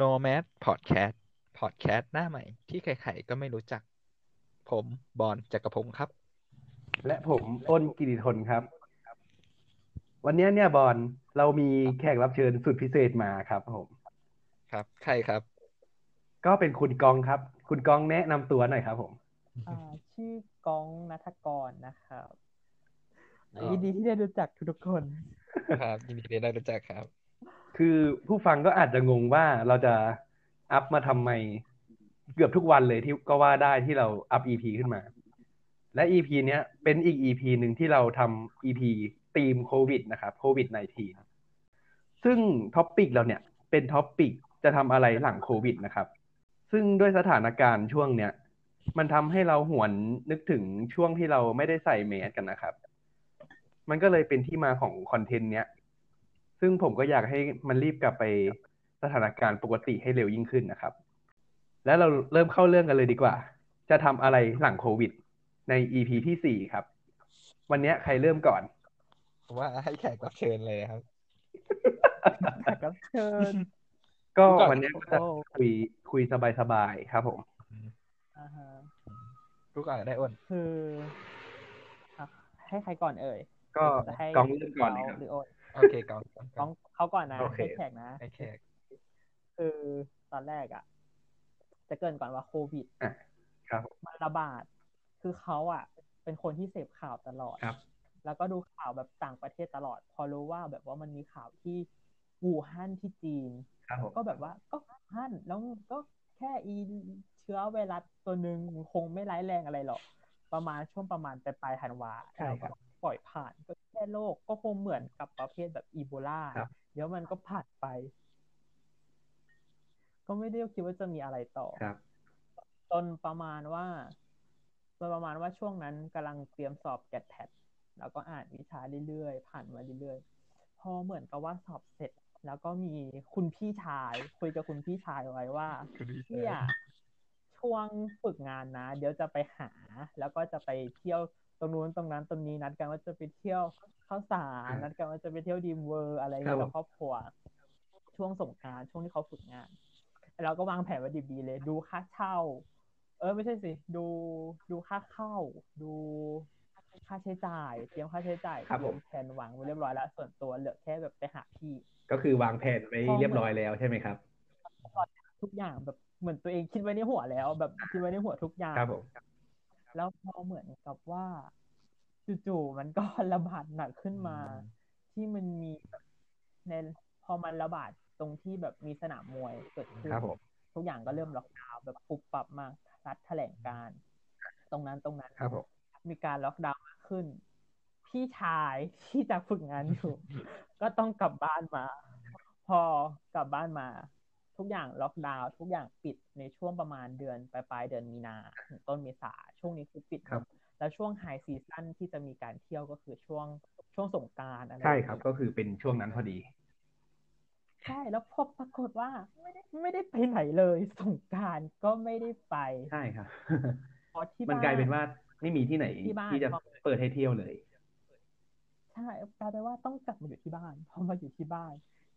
Nomad Podcast Podcast หน้าใหม่ ที่ใครๆก็ไม่รู้จัก ผมบอลจักรพงศ์ครับ และผมอ้นกิติทนครับ วันนี้เนี่ยบอลเรามีแขกรับเชิญสุดพิเศษมาครับผมครับใครครับ ก็เป็นคุณกองครับ คุณกองแนะนำตัวหน่อยครับ ผมอ่าชื่อกองนัทกรนะครับอ๋อยินดีที่ได้รู้จักทุกๆคน ครับยินดีได้รู้จักครับ คือผู้ฟังก็อาจจะงงว่าเราจะ up มาทำไม เกือบทุกวันเลยที่ก็ว่าได้ที่เรา up EP ขึ้นมา และ EP เนี้ยเป็นอีก EP หนึ่งที่เราทำ EP theme โควิดนะครับโควิด -19 ซึ่ง topic เราเนี่ยเป็น topic จะทำอะไรหลังโควิดนะครับ ซึ่งด้วยสถานการณ์ช่วงเนี้ยมันทำให้เราหวนนึกถึงช่วงที่เราไม่ได้ใส่แมสกันนะครับ มันก็เลยเป็นที่มาของคอนเทนต์เนี้ย ซึ่งผมก็อยากให้มันรีบกลับไปสถานการณ์ปกติให้เร็วยิ่งขึ้นนะครับ แล้วเราเริ่มเข้าเรื่องกันเลยดีกว่า จะทำอะไรหลังโควิด ใน EP ที่สี่ครับ วันเนี้ยใครเริ่มก่อนว่าให้แขกรับเชิญเลยครับแขกรับเชิญ ก็ก่อนวันเนี้ยก็จะโอ้คุยคุยสบายๆครับผมอ่าฮะรู้ก่อนก็ได้อ้นคืออะให้ใครก่อนเอ่ย ก็จะให้กองเริ่มก่อนเลยขาครับหรือโอน โอเคก่อนก่อนกองเขาก่อนนะโอเคให้แขกนะให้แขกคือตอนแรกอะ จะเกรินก่อนว่าโควิดอะครับมันระบาด คือเขาอะ เป็นคนที่เสพข่าวตลอดครับ แล้วก็ดูข่าวแบบต่างประเทศตลอด พอรู้ว่าแบบว่ามันมีข่าวที่อู่ฮั่นที่จีนครับผมก็แบบว่าก็ฮั่นแล้วก็แค่อีเชื้อไวรัสตัวหนึ่งคงไม่ร้ายแรงอะไรหรอก ประมาณช่วงประมาณปลายปลายๆธันวาใช่ครับเราก็ ปล่อยผ่านก็แค่โรคก็คงเหมือนกับประเภทแบบอีโบลาครับเดี๋ยวมันก็ผ่านไป ก็ไม่ได้คิดว่าจะมีอะไรต่อครับจนประมาณว่าจนประมาณว่าช่วงนั้นกำลังเตรียมสอบแกดแพดแล้วก็อ่านวิชาเรื่อยๆ ผ่านมาเรื่อยๆ พอเหมือนกับว่าสอบเสร็จ แล้วก็มีคุณพี่ชาย คุยกับคุณพี่ชายไว้ว่าคุณพี่ชายเนี่ยช่วงฝึกงานนะ เดี๋ยวจะไปหา แล้วก็จะไปเที่ยว ตรงนู้นตรงนั้นตรงนี้นัดกันว่าจะไปเที่ยวเข้าวสารนัดกันว่าจะไปเที่ยวดีมเวอร์อะไรครับกับครอบครัว ช่วงสงกรารช่วงที่เขาฝึกงานเราก็วางแผนไว้ดีๆเลย ดูค่าเช่า เออไม่ใช่สิ ดูดูค่าเข้า ดูค่าใช้จ่าย เตรียมค่าใช้จ่ายครับผมแผนวางไว้เรียบร้อยแล้ว ส่วนตัวเหลือแค่แบบไปหาที่ ก็คือวางแผนไว้เรียบร้อยแล้วใช่ไหมครับทุกอย่างแบบเหมือนตัวเองคิดไว้ในหัวแล้ว แบบคิดไว้ในหัวทุกอย่างครับผม แล้วพอเหมือนกับว่าจู่ๆมันก็ระบาดหนักขึ้นมา ที่มันมีแบบในพอมันระบาดตรงที่แบบมีสนามมวยเกิดขึ้นครับผมทุกอย่างก็เริ่มล็อกดาวน์แบบปุบปับมากรัฐแถลงการณ์ตรงนั้นตรงนั้นครับผมมีการล็อกดาวน์มากขึ้น พี่ชายที่จะฝึกงานอยู่ ก็ต้องกลับบ้านมา พอกลับบ้านมา ทุกอย่างล็อกดาวน์ทุกอย่างปิดในช่วงประมาณเดือนปลายปลายๆเดือนมีนาถึงต้นเมษาช่วงนี้คือปิดครับ แล้วช่วงไฮซีซั่นที่จะมีการเที่ยวก็คือช่วงช่วงสงกรารอะไรใช่ครับ ก็คือเป็นช่วงนั้นพอดี ใช่แล้วพบปรากฏว่าไม่ได้ไม่ได้ไปไหนเลยสงกรารก็ไม่ได้ไปใช่ครับเพราะที่มันบ้กลายเป็นว่าไม่มีที่ไหนที่บ้านที่จะเปิดให้เที่ยวเลยใช่กลายเป็นว่าต้องกลับมาอยู่ที่บ้านพอมาอยู่ที่บ้าน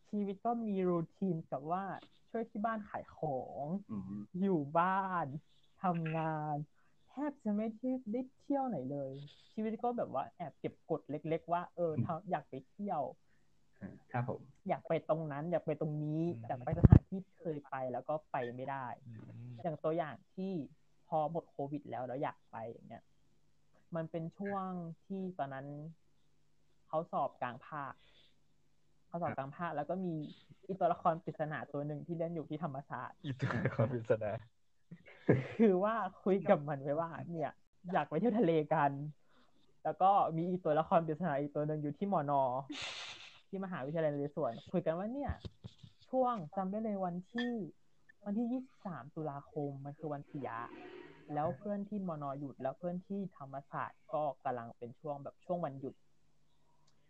ชีวิตก็มีรูทีนกับว่า ช่วยที่บ้านขายของอืมอยู่บ้านทำงาน แทบจะไม่ได้ได้เที่ยวไหนเลย ชีวิตก็แบบว่าแอบเก็บกดเล็ก ๆ ว่าเออถ้าอยากไปเที่ยวครับผมอยากไปตรงนั้น อยากไปตรงนี้อืมอยากไปสถานที่ที่เคยไปแล้วก็ไปไม่ได้อืมอย่างตัวอย่างที่พอหมดโควิดแล้วแล้วอยากไปอย่างเงี้ยมันเป็นช่วงที่ตอนนั้นเขาสอบกลางภาค เขาสอบกลางภาคแล้วก็มีอีตัวละครปริศนาตัวหนึ่งที่เล่นอยู่ที่ธรรมศาสตร์อีตัวละครปริศนาคือว่าคุยกับมันไว้ว่า เนี่ย อยากไปเที่ยวทะเลกัน แล้วก็มีอีกตัวละครปริศนาอีกตัวหนึ่งอยู่ที่มอนอที่มหาวิทยาลัยนเรศวรคุยกันว่าเนี่ย ช่วงจำได้เลยวันที่ วันที่23ตุลาคมมันคือวันปิยะแล้วเพื่อนที่มอนอหยุดแล้วเพื่อนที่ธรรมศาสตร์ก็กำลังเป็นช่วงแบบช่วงวันหยุด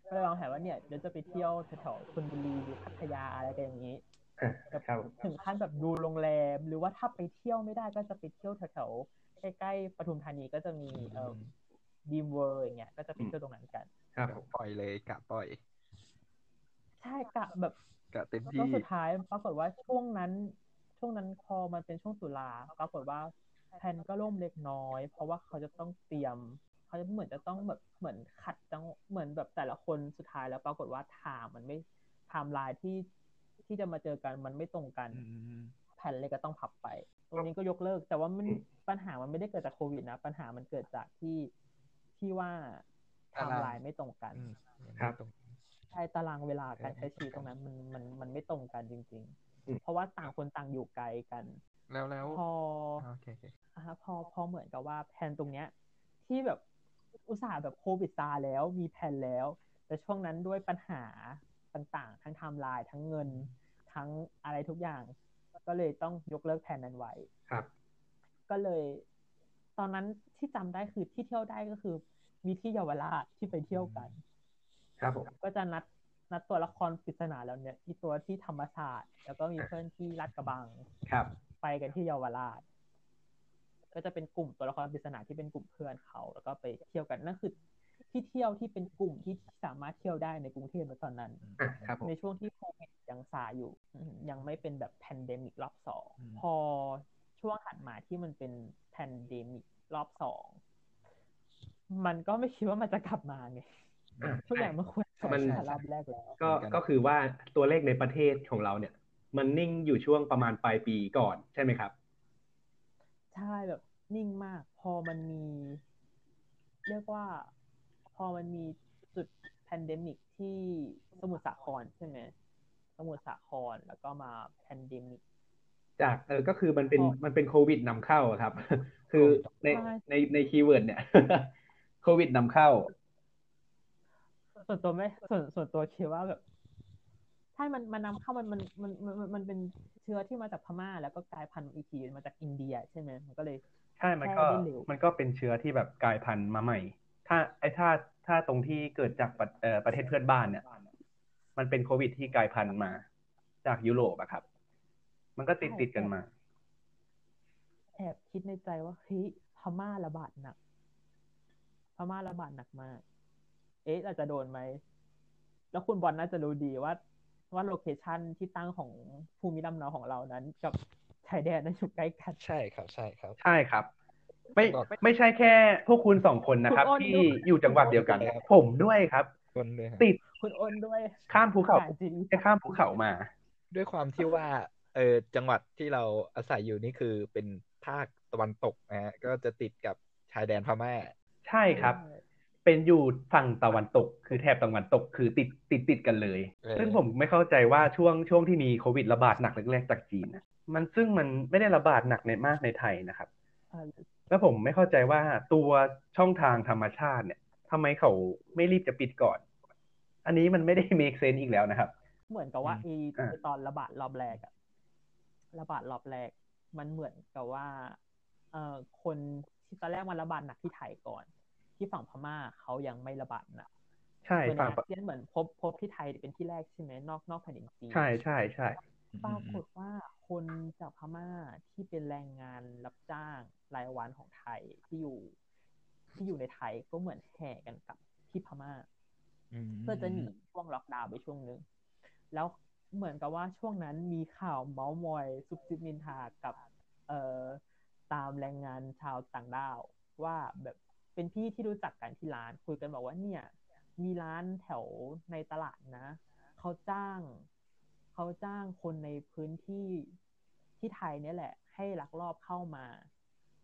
ก็เลยวางแผนว่าเนี่ยเดี๋ยวจะไปเที่ยวแถวๆชลบุรีหรือพัทยาอะไรกันอย่างนี้อะแบบครับถึงขั้นแบบดูโรงแรม หรือว่าถ้าไปเที่ยวไม่ได้ก็จะไปเที่ยวแถวๆใกล้ๆปทุมธานีก็จะมีเอ่อดรีมเวิลด์อย่างเงี้ยก็จะไปเที่ยวตรงนั้นกัน ครับผมปล่อยเลยกะปล่อย ใช่กะแบบกะเต็มแล้วก็ที่สุดท้ายปรากฏว่าช่วงนั้น ช่วงนั้นพอมันเป็นช่วงตุลาปรากฏว่าแผนก็ล่มเล็กน้อย เพราะว่าเขาจะต้องเตรียม เขาจะเหมือนจะต้องแบบเหมือนขัดจังเหมือนแบบแต่ละคนสุดท้ายแล้วปรากฏว่า time มันไม่ไทม์ไลน์ที่ที่จะมาเจอกันมันไม่ตรงกันอืมแผ่นเลยก็ต้องพับไปตรงนี้ก็ยกเลิก แต่ว่ามันปัญหามันไม่ได้เกิดจากโควิดนะ ปัญหามันเกิดจากที่ที่ว่าไทตารางม์ไลน์ไม่ตรงกันอืมครับตรงใช่ตารางเวลาการใช้ชีวิตตรงนั้นมันมันมันไม่ตรงกันจริงอืมๆเพราะว่าต่างคนต่างอยู่ไกลกัน แล้วแล้วพอโอเคโอเคอ่าฮะพอพอเหมือนกับว่าแผนตรงเนี้ย ที่แบบ อุตส่าห์แบบโควิดซาแล้วมีแผนแล้ว แต่ช่วงนั้นด้วยปัญหาต่างๆ ทั้งไทม์ไลน์ทั้งเงิน ทั้งอะไรทุกอย่าง ก็เลยต้องยกเลิกแผนนั้นไว้ครับ ก็เลย ตอนนั้นที่จำได้คือที่เที่ยวได้ก็คือ มีที่เยาวราชที่ไปเที่ยวกัน ครับผมก็จะนัดนัดตัวละครปริศนาแล้วเนี่ยอีตัวที่ธรรมศาสตร์ แล้วก็มีเพื่อนที่ลาดกระบังครับ ไปกันที่เยาวราช ก็จะเป็นกลุ่มตัวละครปริศนาที่เป็นกลุ่มเพื่อนเขา แล้วก็ไปเที่ยวกันนั่นคือที่เที่ยวที่เป็นกลุ่มที่สามารถเที่ยวได้ในกรุงเทพในตอนนั้นอะครับผมในช่วงที่โควิดยังซาอยู่อืมยังไม่เป็นแบบ pandemic รอบสองอืมพอช่วงถัดมาที่มันเป็น pandemic รอบสองมันก็ไม่คิดว่ามันจะกลับมาไงอะทุกอย่างมันควรจะมันมารอบแรกแล้วก็ก็คือว่าตัวเลขในประเทศของเราเนี่ย มันนิ่งอยู่ช่วงประมาณปลายปีก่อนใช่ไหมครับ ใช่แบบนิ่งมาก พอมันมี เรียกว่า พอมันมีจุด pandemic ที่สมุทรสาครใช่ไหมสมุทรสาครแล้วก็มา pandemicจากเออก็คือมันเป็นพอมันเป็นโควิดนำเข้าอะครับ คือในใช่ในใน keyword เนี่ยโควิดนำเข้า ส่วนตัวไม่ส่วนส่วนตัวคิดว่าแบบ ใช่มันมันนำเข้ามันมันมันมันมันมันเป็นเชื้อที่มาจากพม่า แล้วก็กลายพันธุ์อีกทีมาจากอินเดีย ใช่ไหมมันก็เลยใช่มันก็แพร่ได้เร็วมันก็เป็นเชื้อที่แบบกลายพันธุ์มาใหม่ ถ้าไอ้ถ้าถ้าตรงที่เกิดจากประเอ่อประเทศเพื่อนบ้านเนี่ย มันเป็นโควิดที่กลายพันธุ์มาจากยุโรปอะครับ มันก็ติดติดกันมา แอบคิดในใจว่าเฮ้ยพม่าระบาดหนักพม่าระบาดหนักมาก เอ๊ะเราจะโดนไหม แล้วคุณบอลน่าจะรู้ดีว่า ว่าโลเคชันที่ตั้งของภูมิลำเนาของเรานั้น กับชายแดนนั้นอยู่ใกล้กันใช่ครับ ใช่ครับ ใช่ครับ ไม่ก็ไม่ใช่แค่พวกคุณสองคนนะครับคุณอ้นที่ด้วยอยู่จังหวัดเดียวกันครับผมด้วยครับคนเลยครับติดคุณอ้นด้วยข้ามภูเขาจริงแค่ข้ามภูเขามา ด้วยความที่ว่าเออจังหวัดที่เราอาศัยอยู่นี่คือเป็นภาคตะวันตกนะฮะก็จะติดกับชายแดนพม่า ใช่ครับ เป็นอยู่ฝั่งตะวันตก คือแถบตะวันตกคือติดติดติดกันเลยเออซึ่งผมไม่เข้าใจว่าช่วงช่วงที่มีโควิดระบาดหนักแรกๆจากจีนนะมันซึ่งมันไม่ได้ระบาดหนักในมากในไทยนะครับเออแล้วผมไม่เข้าใจว่าตัวช่องทางธรรมชาติเนี่ยทำไมเขาไม่รีบจะปิดก่อน อันนี้มันไม่ได้ make sense อีกแล้วนะครับ เหมือนกับว่าอืมไอีอ่าตอนระบาดรอบแรกอะระบาดรอบแรก มันเหมือนกับว่า เอ่อคนที่ตอนแรกมันระบาดหนักที่ไทยก่อน ที่ฝั่งพม่าเขายังไม่ระบาดหนักใช่ส่วนในฝั่งอาเซียนเหมือนพบพบที่ไทยเป็นที่แรกใช่ไหมนอกนอกแผ่นดินจีนใช่ใช่ใช่ปรากฏว่าคนจากพม่าที่เป็นแรงงานรับจ้างรายวันของไทยที่อยู่ ที่อยู่ในไทยก็เหมือนแห่กันกลับที่พม่ามเพื่อจะหนีช่วงล็อกดาวน์ไปช่วงหนึ่งแล้วเหมือนกับว่าช่วงนั้นมีข่าวเมาส์มอยซุบซิบนินทากับ เอ่อตามแรงงานชาวต่างด้าว ว่าแบบ เป็นพี่ที่รู้จักกันที่ร้าน คุยกันบอกว่าเนี่ย มีร้านแถวในตลาดนะเขาจ้างเขาจ้างคนในพื้นที่ที่ไทยเนี่ยแหละ ให้ลักลอบเข้ามา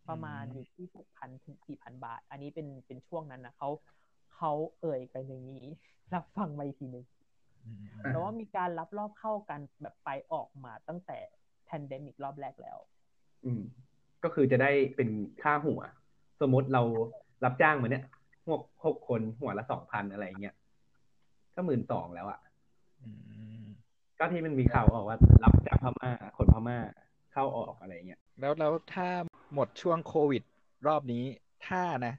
ประมาณอยู่ที่หกพันถึงสี่พันบาท อันนี้เป็นเป็นช่วงนั้นนะเขาเขาเอ่ยกันอย่างนี้ รับฟังมาอีกทีหนึ่งอืมอ่าแต่ว่ามีการรับรอบเข้ากันแบบไปออกมาตั้งแต่แพนเดมิกรอบแรกแล้ว อืม ก็คือจะได้เป็นค่าหัว สมมติเรา รับจ้างมาเนี่ยหกหกคนหัวละสองพันอะไรเงี้ยก็หมื่นสองแล้วอะอืมก็ที่มันมีข่าวออกว่า รับจากพม่าคนพม่าเข้าออกอะไรเงี้ยแล้วแล้วถ้าหมดช่วงโควิด รอบนี้ถ้านะ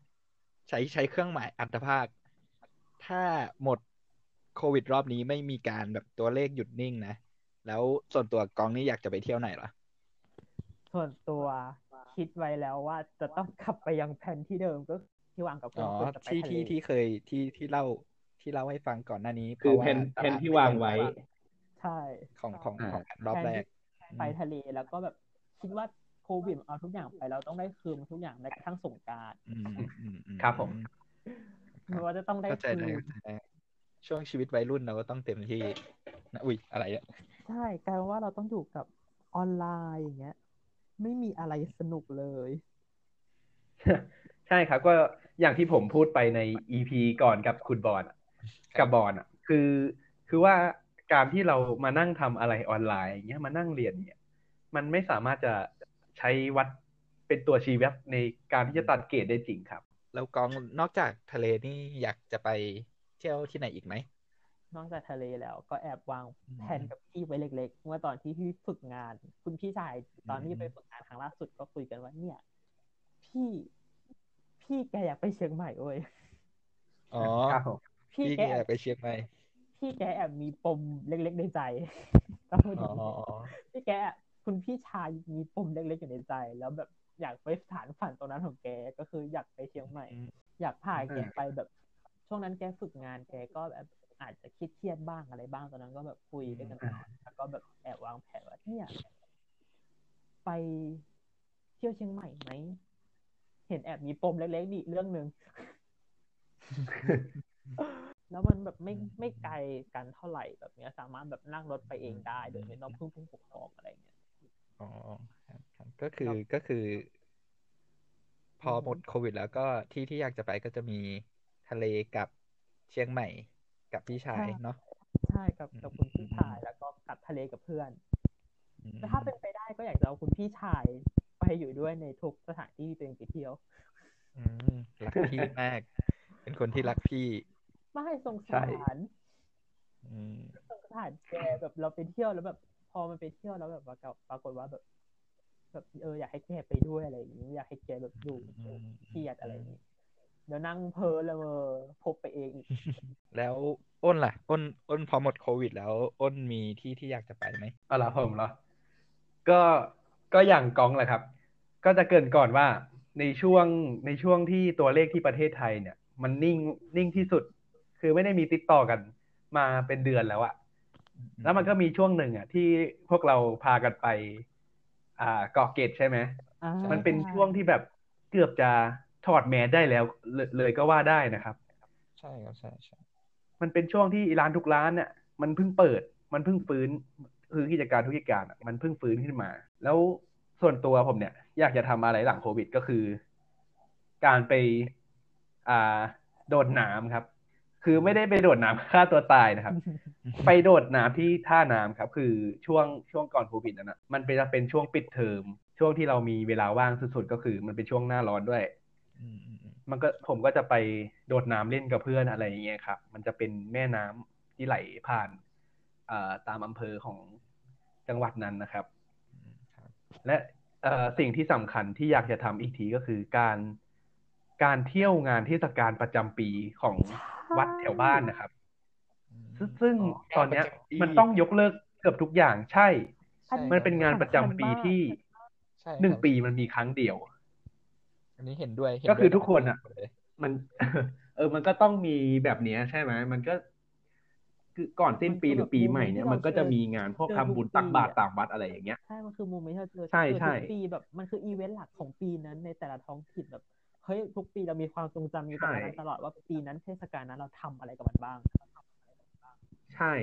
ใช้ใช้เครื่องหมายอัตภาค ถ้าหมดโควิดรอบนี้ไม่มีการแบบตัวเลขหยุดนิ่งนะ แล้วส่วนตัวกองนี้อยากจะไปเที่ยวไหนล่ะส่วนตัวคิดไว้แล้วว่าจะต้องกลับไปยังแผนที่เดิมก็ ที่วางกับเพื่อ๋ออนคือจะไปที่ทะเลที่ที่เคยที่ที่เล่าที่เล่าให้ฟังก่อนหน้านี้คือเพราะว่าแผนตแผนลาดที่วางไว้ ใช่ใช่ของของอ่าของรอบแรกไปทะเลแล้วก็แบบคิดว่าโควิดเอาทุกอย่างไปเราต้องได้คืนทุกอย่างแม้กระทั่งสงกรารอืมอืมอืมอืครับผมไม่ว่าจะต้องได้เข้าใจคืได้นเข้าใจได้ช่วงชีวิตวัยรุ่นเราก็ต้องเต็มที่นะอุ้ยอะไรอะใช่กลายเป็นว่าเราต้องอยู่กับออนไลน์อย่างเงี้ย ไม่มีอะไรสนุกเลย ใช่ครับ ก็อย่างที่ผมพูดไปใน EP ก่อนกับคุณบอลอะกับบอลอะคือคือว่าการที่เรามานั่งทำอะไรออนไลน์อย่างเงี้ยมานั่งเรียนเนี่ย มันไม่สามารถจะใช้วัดเป็นตัวชี้วัดในการที่จะตัดเกรดได้จริงครับ แล้วกองนอกจากทะเลนี่อยากจะไปเที่ยวที่ไหนอีกไหมนอกจากทะเลแล้วก็แอบวางอืมแผนกับพี่ไว้เล็กๆเมื่อตอนที่พี่ฝึกงาน คุณพี่ชายตอนที่อืมไปฝึกงานครั้งล่าสุดก็คุยกันว่าเนี่ย พี่ พี่แกอยากไปเชียงใหม่เว้ยอ๋อครับผมพี่พี่แกแกแอบไปเชียงใหม่พี่แกแอบมีปมเล็กๆในใจต้องพูดออ๋อย่างนี้อ๋อพี่แกอะคุณพี่ชายมีปมเล็กๆอยู่ในใจ แล้วแบบอยากไปสถานฝันตรงนั้นของแกก็คืออยากไปเชียงใหม่อืมอยากพาแกอืมไปแบบ ช่วงนั้นแกฝึกงานแกก็แบบอาจจะคิดเครียดๆบ้างอะไรบ้างตอนนั้นก็แบบคุยด้วยกันตลอดแล้วก็แบบแอบวางแผนว่าเนี่ยไปเที่ยวเชียงใหม่ไหม เห็นแอบมีปมเล็กๆนี่เรื่องหนึ่งแล้วมันแบบไม่ไม่ไกลกันเท่าไหร่แบบเนี้ย สามารถแบบนั่งรถไปเองได้โดยไม่ต้องพึ่งผู้ปกครองอะไรเงี้ยอ๋อครับครับก็คือก็คือ พอหมดโควิด แล้วก็ที่ที่อยากจะไปก็จะมีทะเลกับเชียงใหม่กับพี่ชายเนาะใช่กับกับคุณพี่ชายแล้วก็กลับทะเลกับเพื่อนอืมแต่ถ้าเป็นไปได้ก็อยากจะเอาคุณพี่ชาย ไปอยู่ด้วยในทุกสถานที่ที่ตัวเองไปเที่ยว อืมรักพี่มาก เป็นคนที่รักพี่ไม่สงใช่สารอืมสงสารแกแบบเราไปเที่ยวแล้วแบบ พอมันไปเที่ยวแล้วแบบว่าปรากฏว่าแบบ แบบเอออยากให้แกไปด้วยอะไรอย่างนี้อยากให้แกแบบดูอืมเครียดอะไรอย่างนี้เดี๋ยวนั่งเพ้อละเมอพบไปเองอีกแล้วอ้นล่ะ อ้นอ้นพอหมดโควิด แล้ว อ้นมีที่ที่อยากจะไปไหมเอาละผมเหรอก็ก็อย่างกองแหละครับ ก็จะเกรินก่อนว่าในช่วงในช่วงที่ตัวเลขที่ประเทศไทยเนี่ย มันนิ่งนิ่งที่สุด คือไม่ได้มีติดต่อกันมาเป็นเดือนแล้วอะแล้วมันก็มีช่วงหนึ่งอะที่พวกเราพากันไป อ่าเกาะเกร็ดใช่ไหมอ่ามันเป็นใช่วงที่แบบเกือบจะถอดแมสได้แล้วเลยเลยก็ว่าได้นะครับ ใช่ครับใช่ใช่มันเป็นช่วงที่ร้านทุกร้านเนี่ยมันเพิ่งเปิด มันเพิ่งฟื้นคือกิจการทุกกิจการอะมันเพิ่งฟื้นขึ้นมา แล้ว ส่วนตัวผมเนี่ย อยากจะทำอะไรหลังโควิดก็คือ การไป อ่า โดดน้ำครับ คือไม่ได้ไปโดดน้ำฆ่าตัวตายนะครับ ไปโดดน้ำที่ท่าน้ำครับ คือช่วงช่วงก่อนโควิดนั่นนะมันเป็นจะเป็นช่วงปิดเทอมช่วงที่เรามีเวลาว่างสุดๆก็คือ มันเป็นช่วงหน้าร้อนด้วยอืมอืมอืมมันก็ผมก็จะไปโดดน้ำเล่นกับเพื่อนอะไรอย่างเงี้ยครับ มันจะเป็นแม่น้ำที่ไหลผ่านเอ่อตามอำเภอของจังหวัดนั้นนะครับอืมครับ และเอ่อสิ่งที่สำคัญที่อยากจะทำอีกทีก็คือการการเที่ยวงานเทศกาลประจำปีของวัดแถวบ้านนะครับอืมซึ่งซึ่งอ๋อตอนเนี้ยประจำปีมันต้องยกเลิกเกือบทุกอย่างใช่ใช่มันเป็นงานประจำปีที่ใช่หนึ่งครับปีมันมีครั้งเดียว อันนี้เห็นด้วยเห็นก็คือด้วยทุกคนอะเลยมัน เออ มันก็ต้องมีแบบเนี้ยใช่ไหมมันก็ คือก่อนสิ้นปีหรือปีใหม่เนี่ยมันก็จะมีงานพวกทำบุญตักบาตรตามวัดอะไรอย่างเงี้ยใช่มันคือโมเมนต์ที่เราเจอใช่เจอใช่ทุกปีแบบมันคืออีเวนต์หลักของปีนั้นในแต่ละท้องถิ่นแบบเฮ้ยทุกปีเรามีความทรงจำอยู่กับมันนั้นตลอดว่าปีนั้นเทศกาลนั้นเราทำอะไรกับมันบ้าง ใช่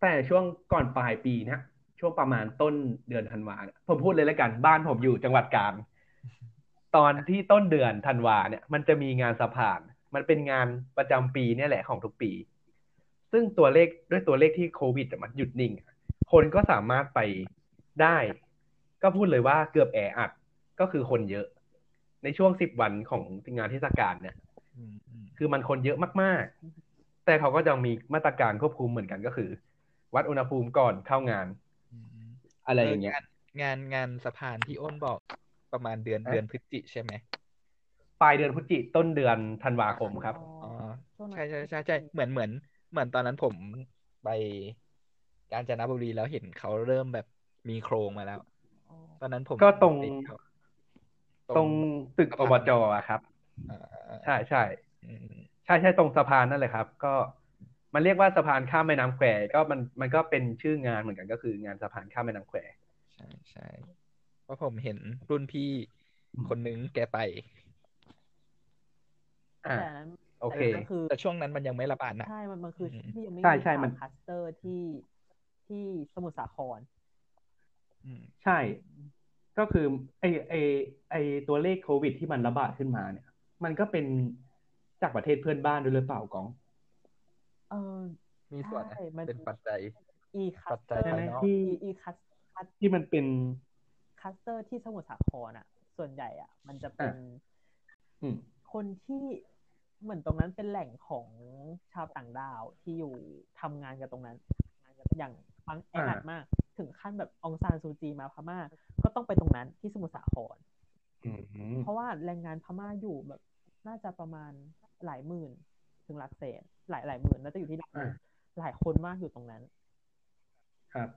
แต่ช่วงก่อนปลายปีเนี่ยช่วงประมาณต้นเดือนธันวาเนี่ยผมพูดเลยแล้วกัน บ้านผมอยู่จังหวัดกาญตอนที่ต้นเดือนธันวาเนี่ย มันจะมีงานสะพาน มันเป็นงานประจำปีเนี่ยแหละของทุกปี ซึ่งตัวเลขด้วยตัวเลขที่โควิดอะมันหยุดนิ่งอะคนก็สามารถไปได้ ก็พูดเลยว่าเกือบแออัดก็คือคนเยอะ ในช่วงสิบวันของงานเทศกาลเนี่ยอืมอืมคือมันคนเยอะมากๆ แต่เขาก็จะมีมาตรการควบคุมเหมือนกันก็คือ วัดอุณหภูมิก่อนเข้างานอืมอืมอะไรอย่างเงี้ย งานงานสะพานที่อ้นบอกประมาณเดือนเอ๊ะเดือนพฤศจิใช่ไหมปลายเดือนพฤศจิต้นเดือนธันวาคมครับ อ๋อช่วงนั้นใช่ใช่ใช่ใช่เหมือนเหมือน เหมือนตอนนั้นผมไปกาญจนบุรีแล้วเห็นเขาเริ่มแบบมีโครงมาแล้วอ๋อตอนนั้นผมก็ตรงไปเที่ยวตรงตึกอบจอะครับอ่าอ่าอ่าใช่ใช่อืมอืมใช่ใช่ตรงสะพานนั่นเลยครับ ก็มันเรียกว่าสะพานข้ามแม่น้ำแควก็มันมันก็เป็นชื่องานเหมือนกันก็คืองานสะพานข้ามแม่น้ำแควใช่ใช่เพราะผมเห็นรุ่นพี่คนนึงแกไป อ่าแต่นั้น โอเคแต่ก็คือแต่ช่วงนั้นมันยังไม่ระบาดหนะใช่มันมันคืออืมที่ยังไม่ใช่มีใช่ข่าวมันคลัสเตอร์ที่ที่สมุทรสาครอืมใช่ ก็คือ ไอไอไอตัวเลขโควิดที่มันระบาดขึ้นมาเนี่ย มันก็เป็นจากประเทศเพื่อนบ้านด้วยหรือเปล่ากอง เออมีส่วนนะใช่มันเป็นปัจจัย อีคัปัสจเตจัอยร์ภายนอกอีอีคัสคัสที่มันเป็นคัสเตอร์ที่สมุทรสาครอะ ส่วนใหญ่อะ มันจะเป็นอืมคนที่ เหมือนตรงนั้นเป็นแหล่งของชาวต่างดาวที่อยู่ทำงานกันตรงนั้น อย่างบางแออัดมาก ถึงขั้นแบบองซานซูจีมาพม่า ก็ต้องไปตรงนั้นที่สมุทรสาครอืมเพราะว่าแรงงานพม่าอยู่แบบน่าจะประมาณหลายหมื่น ถึงหลักแสนหลายหลายหมื่นน่าจะอยู่ที่หลักหมื่นอ่าหลายคนมากอยู่ตรงนั้น ครับ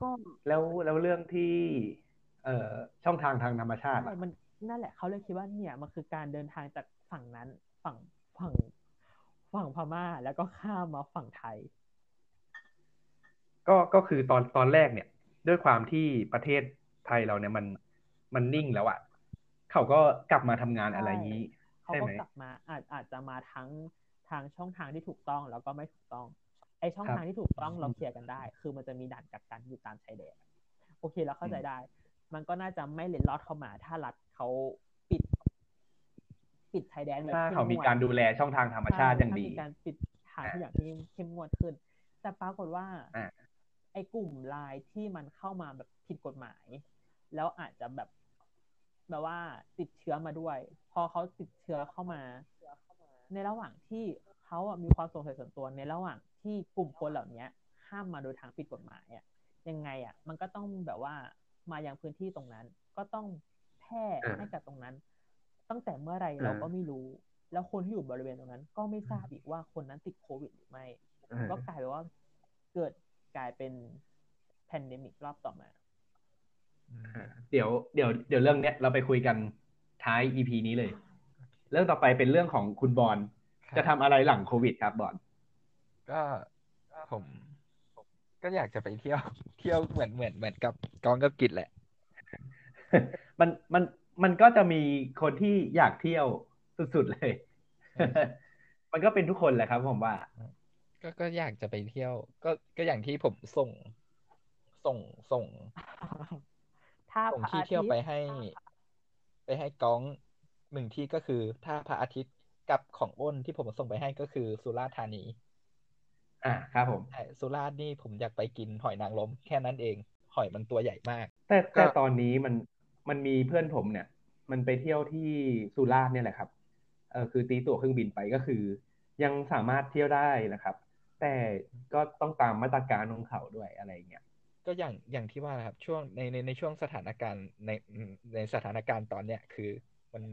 ก็แล้วแล้วเรื่องที่ เอ่อช่องทางทางธรรมชาติใช่ล่ะมันนั่นแหละเขาเลยคิดว่าเนี่ยมันคือการเดินทางจากฝั่งนั้น ฝั่งฝั่งฝั่งพม่าแล้วก็ข้ามมาฝั่งไทย ก็ก็คือตอนตอนแรกเนี่ย ด้วยความที่ประเทศไทยเราเนี่ยมันมันนิ่งแล้วอะ่ะเขาก็กลับมาทำงานอะไรอย่างนี้เขาใช่ก็ไหมกลับมาอาจอาจจะมาทั้งทางช่องทางที่ถูกต้องแล้วก็ไม่ถูกต้อง ไอช่องครับทางที่ถูกต้องเราเคลียร์กันได้ คือมันจะมีด่านกักกันอยู่ตามชายแดนโอเคเราเข้าใจอืมได้ มันก็น่าจะไม่เล็ดลอดเข้ามา ถ้ารัฐเขา ปิดปิดชายแดนแบบถ้าเข้เขามีงวดการดูแลช่องทางธรรมชาติใอย่างดีถ้มีการปิดทางอ่าทุกอย่างที่เข้มงวดขึ้น แต่ปรากฏว่าอ่าไอ้กลุ่มไลน์ที่มันเข้ามาแบบผิดกฎหมาย แล้วอาจจะแบบแบบว่าติดเชื้อมาด้วย พอเขาติดเชื้อเข้ามา ในระหว่างที่เขาอะมีความสงสัยส่วนตัวในระหว่างที่กลุ่มคนเหล่านี้ห้ามมาโดยทางผิดกฎหมายอะยังไงอะมันก็ต้องแบบว่ามายังพื้นที่ตรงนั้น ก็ต้องแพร่อ่าให้กับตรงนั้น ตั้งแต่เมื่อไหร่อ่าเราก็ไม่รู้ แล้วคนที่อยู่บริเวณตรงนั้น ก็ไม่ทราบอีกว่าคนนั้นติดโควิดหรือไม่เออก็กลายเป็นว่าเกิดกลายเป็น pandemic รอบต่อมาอ่าเดี๋ยวเดี๋ยวเดี๋ยวเรื่องเนี้ยเราไปคุยกันท้าย EP นี้เลย เรื่องต่อไปเป็นเรื่องของคุณบอลครับจะทำอะไรหลังโควิดครับบอลก็ผมก็อยากจะไปเที่ยว เที่ยวเหมือนเหมือนเหมือนกับกองกับกิจแหละ มันมัน มันก็จะมีคนที่อยากเที่ยวสุดๆเลย มันก็เป็นทุกคนแหละครับ ผมว่า ก็ก็อยากจะไปเที่ยว ก็ก็อย่างที่ผมส่ง ส่งส่งถ้าส่งพระที่อาเที่ยวทิตไปย์ให้ ไปให้ก้องหนึ่งที่ก็คือถ้าพระอาทิตย์กับของอ้นที่ผมส่งไปให้ก็คือสุราษฎร์ธานี อ่าครับผมใช่สุราษฎร์นี่ผมอยากไปกินหอยนางรมแค่นั้นเอง หอยมันตัวใหญ่มาก แต่ก็แต่ตอนนี้มัน มันมีเพื่อนผมเนี่ย มันไปเที่ยวที่สุราษฎร์เนี่ยแหละครับเออคือตีตั๋วเครื่องบินไปก็คือ ยังสามารถเที่ยวได้นะครับ แต่ก็ต้องตามมาตรการของเขาด้วยอะไรอย่างเงี้ยก็อย่างอย่างที่ว่านะครับช่วงในในในช่วงสถานการณ์ในในสถานการณ์ตอนเนี้ยคือมัน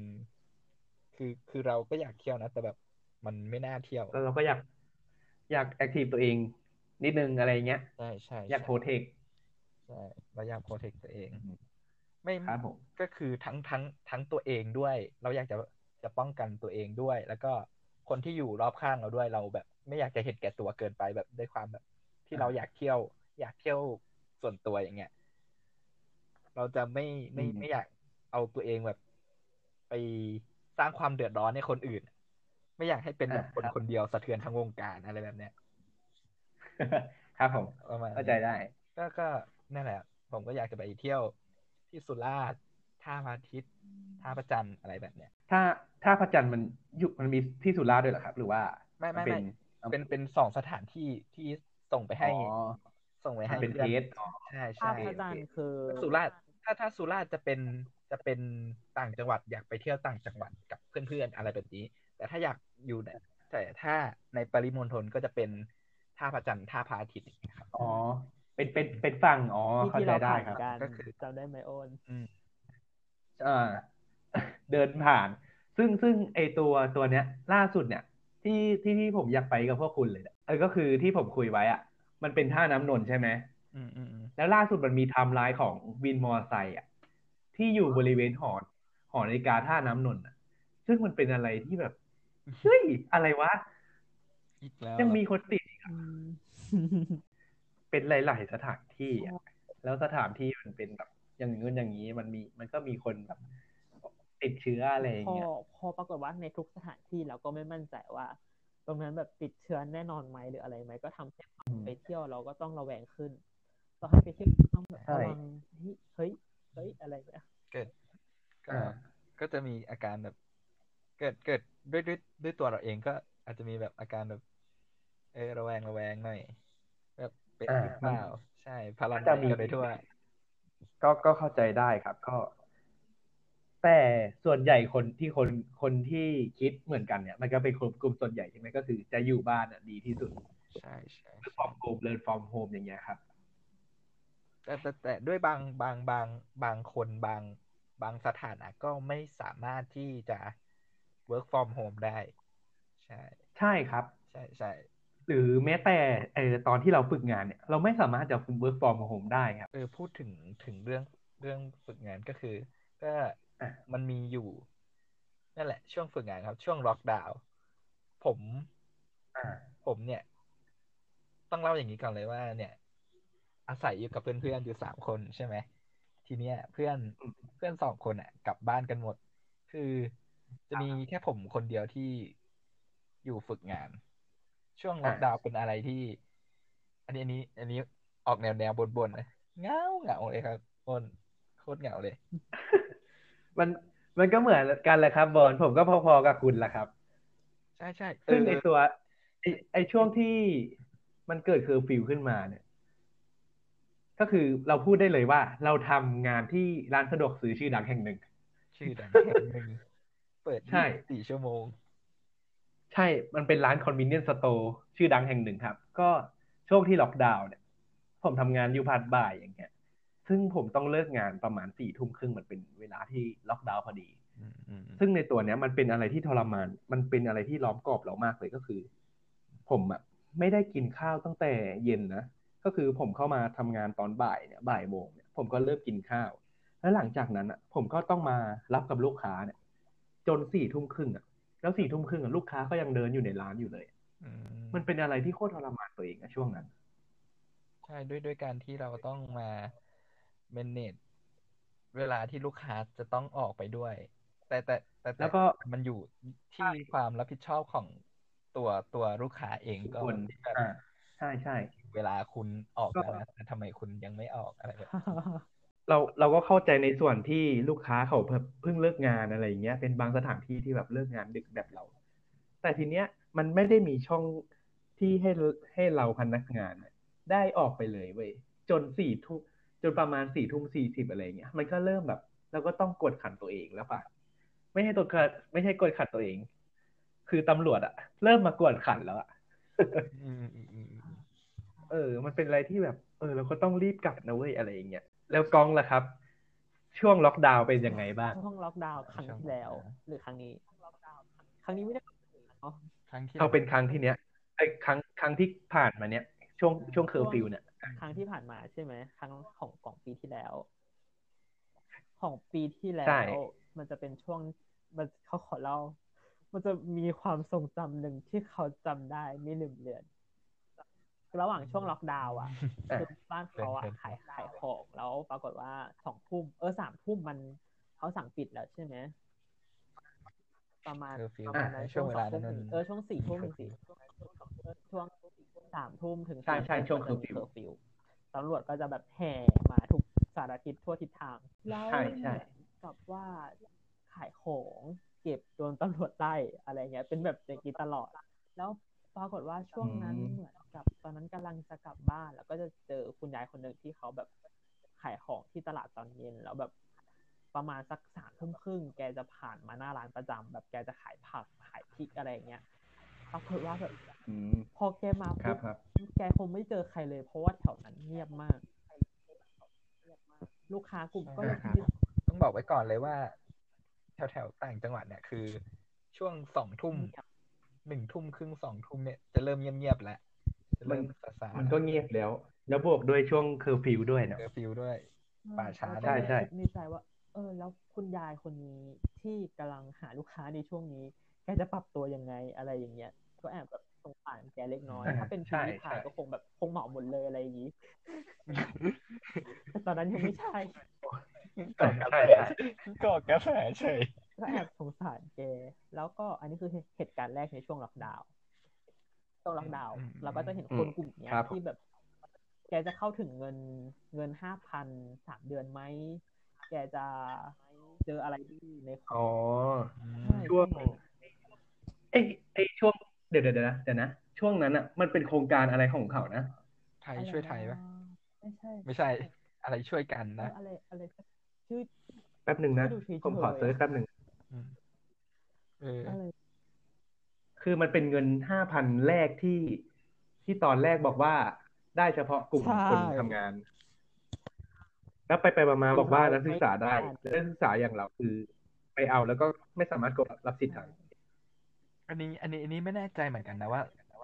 คือคือเราก็อยากเที่ยวนะ แต่แบบมันไม่น่าเที่ยวแล้วเราก็อยากอยาก active ตัวเอง นิดนึงอะไรเงี้ยใช่ใช่อยากใช่โปรเทคใช่เราอยาก protect ตัวเองอืม ไม่ครับผมก็คือทั้งทั้งทั้งตัวเองด้วย เราอยากจะจะป้องกันตัวเองด้วย แล้วก็คนที่อยู่รอบข้างเราด้วยเราแบบ ไม่อยากจะเห็นแก่ตัวเกินไปแบบด้วยความแบบ ที่เราอยากเที่ยว อยากเที่ยวส่วนตัวอย่างเงี้ยเราจะไม่ไม่อืมไม่อยากเอาตัวเองแบบ ไปสร้างความเดือดร้อนให้คนอื่น ไม่อยากให้เป็นแบบคนคนเดียวสะเทือนทั้งวงการอะไรแบบเนี้ยครับผมประมาณนี้เข้าใจได้ ก็ก็นั่นแหละ ผมก็อยากจะไปเที่ยว ที่สุราษฎร์ท่าพระอาทิตย์ท่าพระจันทร์อะไรแบบเนี้ยถ้าถ้าพระจันทร์มันอยู่มันมีที่สุราษฎร์ด้วยเหรอครับ หรือว่าไม่ไม่เป็ไม่นเป็นเป็นสองสถานที่ที่ส่งไปให้อ๋อส่งไปให้เป็นพื่อเทสใช่ถ้าใช่พระจันทร์คือสุราษฎร์ถ้าถ้าสุราษฎร์จะเป็นจะเป็นต่างจังหวัดอยากไปเที่ยวต่างจังหวัดกับเพื่อนๆอะไรแบบนี้ แต่ถ้าอยากอยู่ในแต่ถ้าในปริมณฑลก็จะเป็นท่าพระจันทร์ท่าพระอาทิตย์อย่างเงี้ยครับอ๋อ เป็นเป็นเป็นฝั่งอ๋อที่เข้าที่ใจเราได้ผ่านครับกันก็คือจำได้ไหมโอนอืมอ่าเดินผ่าน ซึ่งซึ่งไอตัวตัวเนี้ย ล่าสุดเนี่ย ที่ที่ที่ผมอยากไปกับพวกคุณเลยเนี่ยเออก็คือที่ผมคุยไว้อะมันเป็นท่าน้ำนนท์ใช่ไหมอืมอืมอืมแล้วล่าสุดมันมีไทม์ไลน์ของวินมอเตอร์ไซค์อะ ที่อยู่บริเวณหอหอนาฬิกาท่าน้ำนนท์อะ ซึ่งมันเป็นอะไรที่แบบเฮ้ยอะไรวะอีกแล้วยังมีคนติดอืม เป็นหลายๆสถานที่อะแล้วสถานที่มันเป็นแบบอย่างนู้นอย่างนี้มันมีมันก็มีคนแบบติดเชื้ออะไรอย่างพอเงี้ยพอปรากฏว่าในทุกสถานที่เราก็ไม่มั่นใจว่า ตรงนั้นแบบติดเชื้อแน่นอนไหมหรืออะไรไหมก็ทำให้อืมไปเที่ยวเราก็ต้องระแวงขึ้นตอนให้ไปเที่ยวก็ต้องแบบใช่ระวังเฮ้ยเฮ้ยเฮ้ยอะไรเงี้ยเกิดก็อ่าก็จะมีอาการแบบ เกิดเกิดด้วยด้วยด้วยตัวเราเองก็อาจจะมีแบบอาการแบบ เออระแวงระแวงหน่อยแบบ เป็นอ่าหรือเปล่าใช่พารานจะอยมีกันไปทั่ว ก็ก็เข้าใจได้ครับ ก็ แต่ส่วนใหญ่คนที่คนคนที่คิดเหมือนกันเนี่ย มันก็เป็นกลุ่มกลุ่มส่วนใหญ่ใช่ไหมก็คือจะอยู่บ้านอะดีที่สุด ใช่ใช่ from home learn from home อย่างเงี้ยครับแต่แต่แต่ด้วยบางบางบางบางคนบางบางสถานะก็ไม่สามารถที่จะ work from home ได้ ใช่ ใช่ครับ ใช่ใช่ หรือแม้แต่เออตอนที่เราฝึกงานเนี่ยเราไม่สามารถจะ work from home ได้ครับเออพูดถึงถึงเรื่องเรื่องฝึกงานก็คือ ก็อะมันมีอยู่นั่นแหละ ช่วงฝึกงานครับ ช่วงล็อกดาวน์ผมอ่าผมเนี่ย ต้องเล่าอย่างนี้ก่อนเลยว่า เนี่ย อาศัยอยู่กับเพื่อนๆอยู่สามคนใช่ไหมทีเนี้ย เพื่อนอืมเพื่อนสองคนอะ กลับบ้านกันหมด คือจะมีแค่ผมคนเดียวที่อยู่ฝึกงาน ช่วงล็อกดาวน์เป็นอะไรที่ อันนี้อันนี้ อันนี้ออกแนวแนวบ่นๆนะเหงาเหงาเลยครับคนโคตรเหงาเลย มันมันก็เหมือนกันแหละครับบอลผมก็พอๆกับคุณแหละครับ ใช่ใช่เอซึ่งอไอตัวไอไอช่วงที่มันเกิดเคอร์ฟิวขึ้นมาเนี่ย ก็คือเราพูดได้เลยว่า เราทำงานที่ร้านสะดวกซื้อชื่อดังแห่งหนึ่ง ชื่อดังแห่งหนึ่งเปิดยี่สิบสี่ชั่วโมง ใช่มันเป็นร้าน convenience store ชื่อดังแห่งหนึ่งครับ ก็ช่วงที่ล็อกดาวน์เนี่ยผมทำงานอยู่ part บ่ายอย่างเงี้ย ซึ่งผมต้องเลิกงานประมาณสี่ทุ่มครึ่งมันเป็นเวลาที่ล็อกดาวน์พอดีอืมอืมอืมซึ่งในตัวเนี้ยมันเป็นอะไรที่ทรมาน มันเป็นอะไรที่ล้อมกรอบเรามากเลยก็คือ ผมอะไม่ได้กินข้าวตั้งแต่เย็นนะ ก็คือผมเข้ามาทำงานตอนบ่ายเนี่ยบ่ายโมงเนี่ยผมก็เริ่มกินข้าว แล้วหลังจากนั้นอะผมก็ต้องมารับกับลูกค้าเนี่ย จนสี่ทุ่มครึ่งอะ แล้วสี่ทุ่มครึ่งอะลูกค้าก็ยังเดินอยู่ในร้านอยู่เลยอืมมันเป็นอะไรที่โคตรทรมานตัวเองอะช่วงนั้น ใช่ด้วยด้วยการที่เราต้องมา manage เวลาที่ลูกค้าจะต้องออกไปด้วยแต่แต่แต่แต่แล้วก็มันอยู่ที่ความรับผิดชอบของตัวตัวลูกค้าเองก็คนที่แบบอ่าใช่ใช่เวลาคุณออกก็แล้วนะแต่ทำไมคุณยังไม่ออกอะไรแบบ เราเราก็เข้าใจในส่วนที่ลูกค้าเขาเพิ่งเพิ่งเลิกงานอะไรอย่างเงี้ย เป็นบางสถานที่ที่แบบเลิกงานดึกแบบเรา แต่ทีเนี้ยมันไม่ได้มีช่องที่ให้ให้เราพนักงานน่ะได้ออกไปเลยเว้ยจนสี่ทุ่มจนประมาณสี่ทุ่มสี่สิบอะไรเงี้ยมันก็เริ่มแบบเราก็ต้องกดขันตัวเองแล้วป่ะไม่ให้ตัวขันไม่ใช่กดขันตัวเอง คือตำรวจอะเริ่มมากวดขันแล้วอะอืมอืมอืมอืมเออ มันเป็นอะไรที่แบบ เออ เราก็ต้องรีบกลับนะเว้ยอะไรอย่างเงี้ย แล้วกล้องล่ะครับ ช่วงล็อกดาวน์เป็นยังไงบ้างช่วงล็อกดาวน์ครั้งที่แล้ว หรือครั้งนี้ครั้งนี้ไม่ได้เนาะครั้งที่เอาเป็นครั้งที่เนี้ยไอ้ครั้งครั้งที่ผ่านมาเนี้ยช่วงช่วงเคอร์ฟิวเนี่ยครั้งที่ผ่านมาใช่ไหมครั้งของของปีที่แล้ว ของปีที่แล้ใช่วมันจะเป็นช่วงมันเขาขอเล่ามันจะมีความทรงจำหนึ่งที่เขาจำได้ไม่ลืมเลือน ระหว่างช่วงล็อกดาวน์อะอะคือบ้านเขาอะขายขายของแล้วปรากฏว่าสองทุ่มเออสามทุ่มมันเขาสั่งปิดแล้วใช่ไหมประมาณเคอร์ฟิวประมาณนั้นช่วงเวลาสอนั้นทุ่มถึงเออช่วงสี่ทุ่มถึงสี่ช่วงสามทุ่มถึงใช่ใช่สี่ช่วงทุ่ม curfew เคอร์ฟิวตำรวจก็จะแบบแห่มาทุกสารทิศทั่วทิศทาง แล้วใช่ใช่กับว่าขายของเก็บโดนตำรวจไล่อะไรเงี้ย เป็นแบบอย่างนี้ตลอด แล้วปรากฏว่าช่วงนั้นเหมือน กับตอนนั้นกำลังจะกลับบ้าน แล้วก็จะเจอคุณยายคนหนึ่งที่เขาแบบขายของที่ตลาดตอนเย็นแล้วแบบประมาณสักสามทุ่มครึ่งแกจะผ่านมาหน้าร้านประจำแบบแกจะขายผักขายพริกอะไรเงี้ยปรากฏว่าแบบอืมพอแกมาครัปุ๊บบครับแกคงไม่เจอใครเลย เพราะว่าแถวนั้นเงียบมาก ลูกค้ากลุ่มก็เลยอ่าที่ต้องบอกไว้ก่อนเลยว่า แถวแถวๆต่างจังหวัดเนี่ยคือ ช่วงสองทุ่มหนึ่งทุ่มครึ่งสองทุ่มเนี่ยจะเริ่มเงียบๆแล้วจะ เริ่มซาซามันก็เงียบแล้ว แล้วบวกด้วยช่วงเคอร์ฟิวด้วยเนาะเคอร์ฟิวด้วย ป่าช้าแล้วก็ใช่ใช่ในใจว่า เออ แล้วคุณยายคนนี้ที่กำลังหาลูกค้าในช่วงนี้ แกจะปรับตัวยังไงอะไรอย่างเงี้ย ก็แอบแบบสงสารแกเล็กน้อยอ่าถ้าเป็นใช่พิมพ์ริพายใช่ก็คงแบบคงเหมาหมดเลยอะไรอย่างนี้แต่ตอนนั้นยังไม่ใช่ใช่ใช่ก็กระแสเฉยก็แอบสงสารแกแล้วก็อันนี้คือเหตุการณ์แรกในช่วงล็อกดาวน์ ช่วงล็อกดาวน์อืมเราก็จะเห็นคนกลุ่มเนี้ยครับที่แบบ แกจะเข้าถึงเงินเงินห้าพันสามเดือนไหม แกจะเจออะไรที่ในอ๋อใช่ช่วงไอ้ไอ้ช่วงเดี๋ยวเดี๋ยวเดี๋ยวนะเดี๋ยวนะ ช่วงนั้นอะ มันเป็นโครงการอะไรของเขานะ ไทยช่วยไทยปะไม่ใช่ ไม่ใช่ อะไรช่วยกันเอนะออะไรอะไรชื่อแป๊บหนึ่งนะไม่ดูชีวิตผมขอเลยเซิร์ชแป๊บหนึ่งอืมเอออะไร คือมันเป็นเงินห้าพันแรกที่ที่ตอนแรกบอกว่าได้เฉพาะกลุ่มใช่คนทำงาน แล้วไปไปมามาบอกว่านักศึกษาได้ไม่นักศึกษาอย่างเราคือไปเอาแล้วก็ไม่สามารถกดรับสิทธิ์ได้อันนี้ อันนี้อันนี้ไม่แน่ใจเหมือนกันนะว่า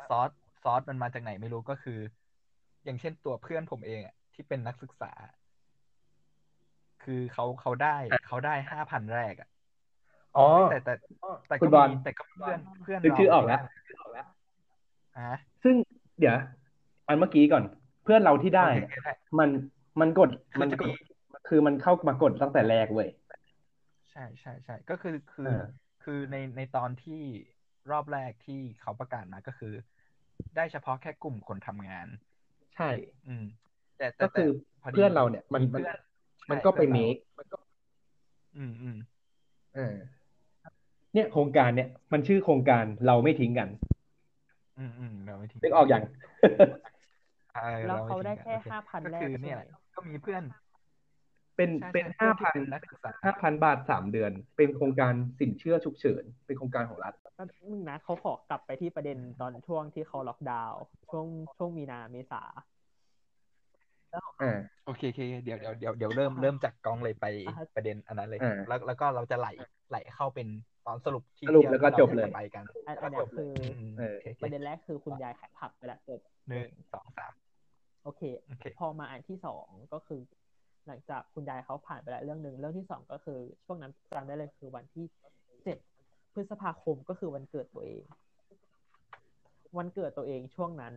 ซอสซอสมันมาจากไหนไม่รู้ก็คือ อย่างเช่นตัวเพื่อนผมเองอะที่เป็นนักศึกษา คือเขาเขาได้เขาได้ห้าพันแรกอะ อ๋อแต่แต่แต่คุก็ณบอลมีแต่ก็เพื่อนเพื่อนนึกเราชื่อออกแล้วอะซึ่งเดี๋ยวอันเมื่อกี้ก่อน เพื่อนเราที่ได้โอเนี่ยเคได้มันมันกดคือมันจะกมีดคือมันเข้ามากดตั้งแต่แรกเว้ยใช่ใช่ใช่ก็คือคือเออคือในในตอนที่รอบแรกที่เขาประกาศมาก็คือ ได้เฉพาะแค่กลุ่มคนทำงาน ใช่ อืม แต่แต่ก็คือแต่พดีเพื่อนเราเนี่ย มันมันเพื่อมันก็ไปใช่เมพื่อนคราอืมอืมเออ เนี่ยโครงการเนี่ยมันชื่อโครงการเราไม่ทิ้งกัน อืมอืมเราไม่ทิ้งนึกออกอย่างเออแล้วรไม่เขาได้ทิ้งแค่กันโอเค5,000ก็คือแรกเนี่ยใช่ไหมก็มีเพื่อน เป็นใช่เป็นใช่ห้าเพื่พัอนนที่เป็นนักศึกษาห้าพันบาทสามเดือน เป็นโครงการสินเชื่อฉุกเฉิน เป็นโครงการของรัฐก็มึงนะเขาขอกลับไปที่ประเด็นตอนช่วงที่เขาล็อกดาวน์ช่วงช่วงมีนาเมษาอ่าโอเคโอเคเดี๋ยวเดี๋ยวเดี๋ยวเดี๋ยวเริ่มเริ่มจากกองเลยไปอ่าฮะประเด็นอันนั้นเลยอ่าแล้วแล้วก็เราจะไหลไหลเข้าเป็น ตอนสรุปที่สรุปที่แล้วก็ราจบเลยจะไปกันอันอันเนี้ยคืออืมเออโอเคโอเคประเด็นแรกคือคุณยายขายผักไปแล้วจบหนึ่งสองสามโอเคโอเค พอมาอันที่สองก็คือ หลังจากคุณยายเขาผ่านไปแล้วเรื่องหนึ่งเรื่องที่สองก็คือช่วงนั้นจำได้เลยคือวันที่เจ็ดพฤษภาคมก็คือวันเกิดตัวเอง วันเกิดตัวเองช่วงนั้น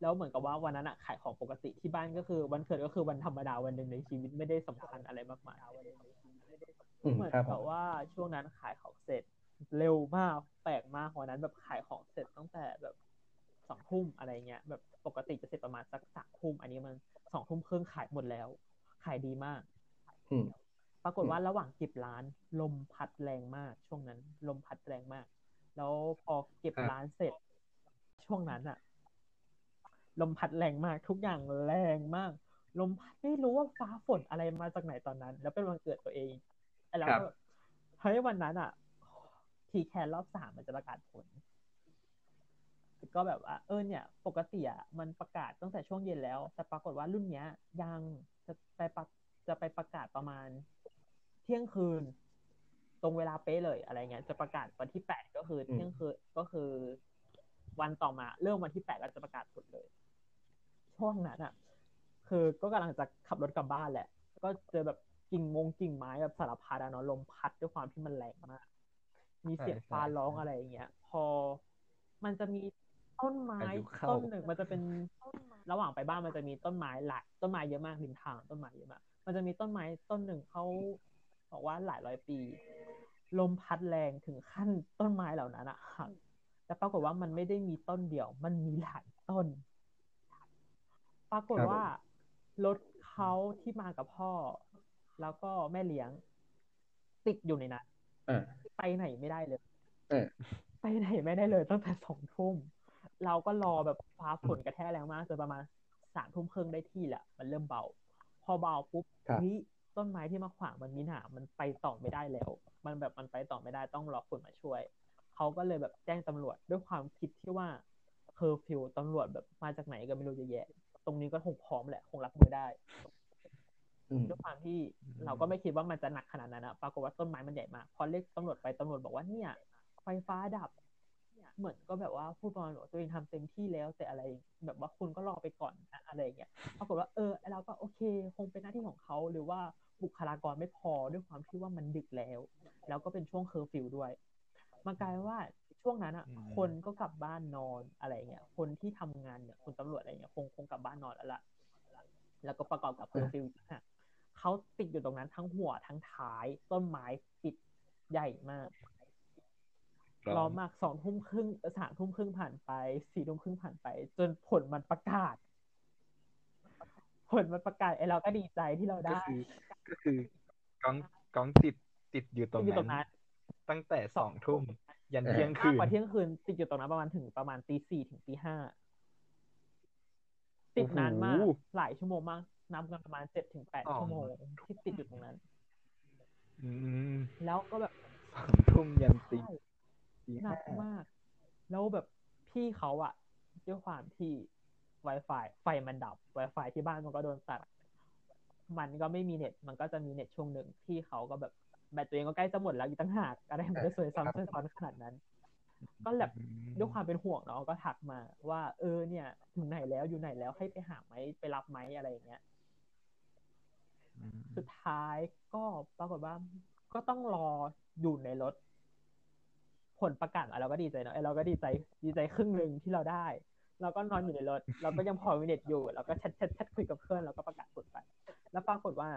แล้วเหมือนกับว่าวันนั้นอะขายของปกติที่บ้านก็คือ วันเกิดก็คือวันธรรมดาวันหนึ่งในชีวิตไม่ได้สำคัญอะไรมากมายอืม เหมือนครับผกับมว่าช่วงนั้นขายของเสร็จ เร็วมากแปลกมากวันนั้นแบบขายของเสร็จตั้งแต่แบบสองทุ่มอะไรเงี้ย แบบปกติจะเสร็จประมาณสักสามทุ่มอันนี้มันสองทุ่มครึ่งขายหมดแล้ว ขายดีมากอืมปรากฏว่าระหว่างเก็บร้าน ลมพัดแรงมาก ช่วงนั้น ลมพัดแรงมาก แล้วพอเก็บครับร้านเสร็จ ช่วงนั้นอะลมพัดแรงมาก ทุกอย่างแรงมาก ลมพัดไม่รู้ว่าฟ้าฝนอะไรมาจากไหนตอนนั้น แล้วเป็นวันเกิดตัวเอง ไอ้เราครับก็แบบเฮ้ยวันนั้นอะทีแคนรอบสามมันจะประกาศผล ก็แบบว่าเออเนี่ย ปกติอะมันประกาศตั้งแต่ช่วงเย็นแล้ว แต่ปรากฏว่ารุ่นเนี้ย ยังจะไปประจะไปประกาศประมาณ เที่ยงคืน ตรงเวลาเป๊ะเลยอะไรเงี้ยจะประกาศวันที่แปดก็คืออืมเที่ยงคืนก็คือ วันต่อมา เริ่มวันที่แปดก็จะประกาศผลเลย ช่วงนั้นอะ คือก็กำลังจะขับรถกลับบ้านแหละ ก็เจอแบบ กิ่งมงกิ่งไม้แบบสารพัดอะเนาะลมพัดด้วยความที่มันแรงมาก มีเสียงใช่ฟ้าใช่ร้องอะไรอย่างเงี้ย พอมันจะมีต้นไม้พายุเข้าต้นหนึ่งมันจะเป็นระหว่างไปบ้านมันจะมีต้นไม้หลายต้นไม้เยอะมากริมทางต้นไม้เยอะมากมันจะมีต้นไม้ต้นหนึ่งเขาบอกว่าหลายร้อยปี ลมพัดแรงถึงขั้นต้นไม้เหล่านั้นอะหักแต่ปรากฏว่ามันไม่ได้มีต้นเดียว มันมีหลายต้น ปรากฏครับผมว่ารถเขาที่มากับพ่อ แล้วก็แม่เลี้ยง ติดอยู่ในนั้นอ่าไปไหนไม่ได้เลยเออไปไหนไม่ได้เลยตั้งแต่สองทุ่มเราก็รอแบบฟ้าฝนกระแทกแรงมากจนประมาณสามทุ่มครึ่งได้ที่แหละมันเริ่มเบา พอเบาปุ๊บครับเฮ้ยต้นไม้ที่มาขวางมันมีหนามมันไปต่อไม่ได้แล้ว มันแบบมันไปต่อไม่ได้ต้องรอคนมาช่วยเขาก็เลยแบบแจ้งตำรวจด้วยความคิดที่ว่าเคอร์ฟิวตำรวจแบบมาจากไหนก็ไม่รู้เยอะแยะ ตรงนี้ก็คงพร้อมแหละ คงรับมือได้อืม ด้วยความที่เราก็ไม่คิดว่ามันจะหนักขนาดนั้นนะปรากฏว่าต้นไม้มันใหญ่มากพอเรียกตำรวจไปตำรวจบอกว่าเนี่ย ไฟฟ้าดับเหมือนก็แบบว่าพูดประมาณว่าตัวเองทำเต็มที่แล้วแต่อะไร แบบว่าคุณก็รอไปก่อนนะอะไรอย่างเงี้ยปรากฏว่าเออไอ้เราก็โอเค คงเป็นหน้าที่ของเขาหรือว่าบุคลากรไม่พอด้วยความที่ว่ามันดึกแล้ว แล้วก็เป็นช่วงเคอร์ฟิวด้วยมันกลายเป็นว่าช่วงนั้นอะอืมคนก็กลับบ้านนอนอะไรเงี้ยคนที่ทำงานเนี่ยคนตำรวจอะไรเงี้ยคงคงกลับบ้านนอนแล้วล่ะแล้วก็ประกอบกับเคอร์ฟิวฮะ เขาติดอยู่ตรงนั้นทั้งหัวทั้งท้าย ต้นไม้ติดใหญ่มากรอมากสองทุ่มครึ่งสามทุ่มครึ่งผ่านไปสี่ทุ่มครึ่งผ่านไป จนผลมันประกาศ ผลมันประกาศไอ้เราก็ดีใจที่เราก็ได้คือก็คือกองกองติดติดอยู่ตรงอยู่ตรงนั้นั้นนตั้งแต่สองทุ่มยันเออเที่ยงมากคืนกว่าเที่ยงคืน ติดอยู่ตรงนั้นประมาณถึงประมาณตีสี่ถึงตีห้าติดนานมากโอ้โหหลายชั่วโมงมากนับกันประมาณเจ็ดถึงแปดอ๋อชั่วโมงที่ติดอยู่ตรงนั้น อืมแล้วก็แบบสองทุ่มยันตีใช่ตีหนัห้ากมาก แล้วแบบพี่เขาอะด้วยความที่ Wi-Fi ไฟมันดับ Wi-Fi ที่บ้านมันก็โดนตัด มันก็ไม่มีเน็ต มันก็จะมีเน็ตช่วงหนึ่งที่เขาก็แบบแบตตัวเองก็ใกล้จะหมดแล้วอีกตั้งหากอะไรมันจะสวยซ้ำสวยซ้อนขนาดนั้น ก็แบบอืมด้วยความเป็นห่วงเนาะก็ทักมาว่า เออเนี่ยถึงไหนแล้วอยู่ไหนแล้วให้ไปหาไหมไปรับไหมอะไรอย่างเงี้ยอืม สุดท้ายก็ปรากฏว่า ก็ต้องรออยู่ในรถ ผลประกาศมาเราก็ดีใจเนาะเอ้ยเราก็ดีใจดีใจครึ่งหนึ่งที่เราได้ เราก็นอนอยู่ในรถ เราก็ยังพอมีเน็ตอยู่เราก็แชทแชทแชทคุยกับเพื่อนแล้วก็ประกาศผลไป แล้วปรากฏว่า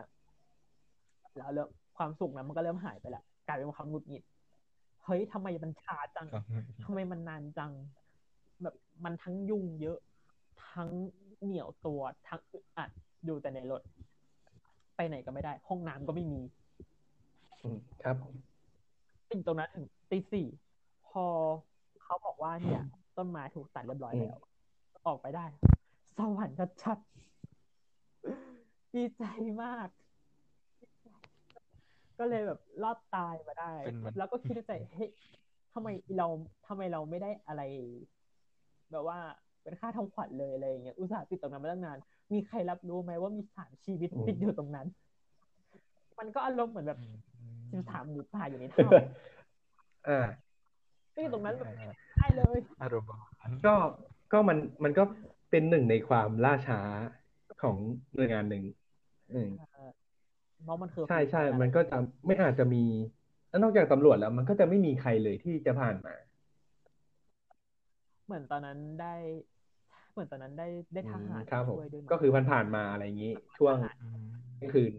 แล้วเริ่มความสุขนะมันก็เริ่มหายไปละกลายเป็นความหงุดหงิดเฮ้ยทำไมมันช้าจังก็ทำไมมันนานจัง แบบมันทั้งยุ่งเยอะ ทั้งเหนียวตัวทั้งอึดอัดอยู่แต่ในรถ ไปไหนก็ไม่ได้ ห้องน้ำก็ไม่มีอืมครับติดตรงนั้นถึงตีสี่พอเขาบอกว่าเนี่ย ต้นไม้ถูกตัดเรียบร้อยแล้ว ออกไปได้ สวรรค์ชัดๆดีใจมาก ก็เลยแบบรอดตายมาได้เป็นมันแล้วก็คิดในใจเฮ้ยทำไมเราทำไมเราไม่ได้อะไร แบบว่าเป็นค่าทำขวัญเลยอะไรอย่างเงี้ยอุตส่าห์ติดตรงนั้นมาตั้งนาน มีใครรับรู้ไหมว่ามีสามชีวิตอืมติดอยู่ตรงนั้น มันก็อารมณ์เหมือนแบบอืมสิบสามหมูป่าอยู่ในถ้อ่าำก็อยู่ตรงนั้นแบบอ่าได้เลยอารมณ์ประมาณนั้นก็ก็มันมันก็เป็นหนึ่งในความล่าช้าของหน่วยงานหนึ่งอืมเพราะมันคือใช่ใช่ มันก็จะไม่อาจจะมีแล้วนอกจากตำรวจแล้ว มันก็จะไม่มีใครเลยที่จะผ่านมา เหมือนตอนนั้นได้ เหมือนตอนนั้นได้ได้ทหารอืมครับผมช่วยด้วยนะก็คือผ่านๆมาอะไรอย่างนี้ ช่วงอืมกลางคืน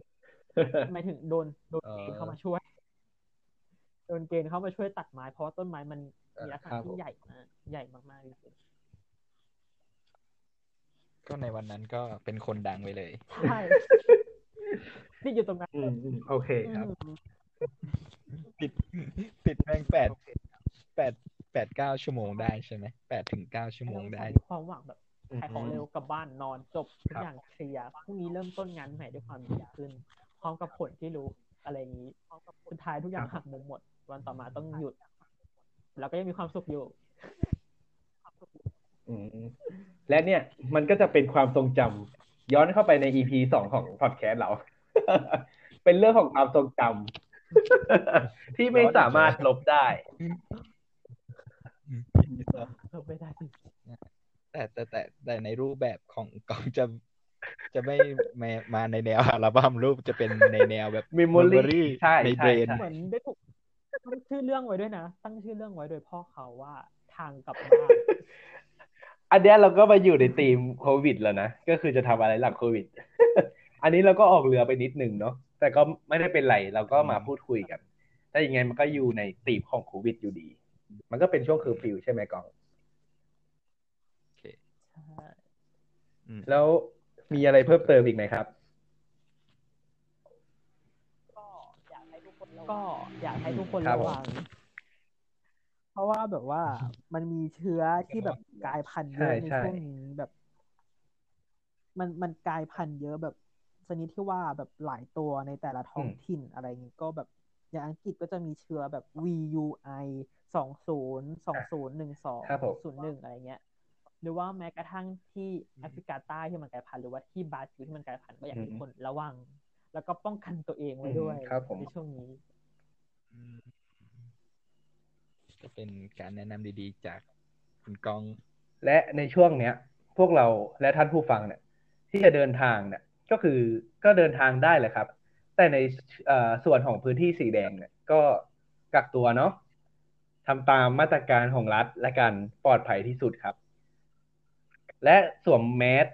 หมายถึงโดนโดนเออเกณฑ์เข้ามาช่วย โดนเกณฑ์เข้ามาช่วยตัดไม้เพราะว่าต้นไม้มันมีลักษครัณะบผมที่ใหญ่มากใหญ่มากๆจริงก็ในวันนั้นก็เป็นคนดังไปเลยๆใช่นี่อยู่ตรงนั้นอืมอืมโอเคครับอืมติดติดแม่งแปดแปดแปดเก้าชั่วโมงได้ใช่ไหมแปดถึงเก้าชั่วโมงได้มีความหวังแบบ ขายของอืมเร็วกลับบ้านนอนจบทุกครับอย่างเคลียร์พรุ่งนี้เริ่มต้นงานใหม่ด้วยความดีขึ้น พร้อมกับผลที่รู้อะไรอย่างนี้สุดท้ายทุกอย่างหักมุมหมด วันต่อมาต้องหยุด แล้วก็ยังมีความสุขอยู่อืมและเนี่ย มันก็จะเป็นความทรงจำย้อนเข้าไปใน EP สองของพอดแคสต์เรา เป็นเรื่องของความทรงจำที่ไม่สามารถลบได้เราไม่ได้สิ แต่แต่แต่แต่ในรูปแบบของกองจะจะไม่มามาในแนวอัลบั้มรูปจะเป็นในแนวแบบ Memory ใช่ในใช่เบรนใช่เหมือนได้ถูกตั้งชื่อเรื่องไว้ด้วยนะ ตั้งชื่อเรื่องไว้โดยพ่อเขาว่าทางกลับบ้านอันเนี้ยเราก็มาอยู่ในธีมโควิดแล้วนะ ก็คือจะทำอะไรหลังโควิด อันนี้เราก็ออกเรือไปนิดนึงเนาะแต่ก็ไม่ได้เป็นไรเราก็มาพูดคุยกันแต่ยังไงมันก็อยู่ในธีมของโควิดอยู่ดี มันก็เป็นช่วงคือฟิวใช่ไหมกอง โอเค ใช่ อืม แล้วมีอะไรเพิ่มเติมอีกไหมครับ ก็อยากให้ทุกคนก็อยากให้ทุกคนครับระวังเพราะว่าแบบว่ามันมีเชื้อที่แบบกลายพันธุ์เยอะใช่ในใช่ช่วงนี้แบบ มันมันกลายพันธุ์เยอะแบบชนิดที่ว่าแบบหลายตัวในแต่ละท้องถิ่นอะไรอย่างงี้ก็แบบอย่างอังกฤษก็จะมีเชื้อแบบ VUI สองศูนย์สองศูนย์หนึ่งสองครับผมศูนย์หนึ่งอะไรเงี้ยห รือว่าแม้กระทั่งที่แอฟริกาใต้ที่มันกลายพันธุ์หรือว่าที่บราซิลที่มันกลายพันธุ์ก็อยากให้ทุกคนระวัง แล้วก็ป้องกันตัวเองไว้ด้วยอืมครับผมในช่วงนี้อืมก็เป็นการแนะนำดีๆ จากคุณกอง และในช่วงเนี้ย พวกเราและท่านผู้ฟังเนี่ย ที่จะเดินทางเนี่ย ก็คือก็เดินทางได้แหละครับ แต่ในเอ่อส่วนของพื้นที่สีแดงเนี่ย ก็กักตัวเนาะทำตามมาตรการของรัฐและการปลอดภัยที่สุดครับ และสวมแมส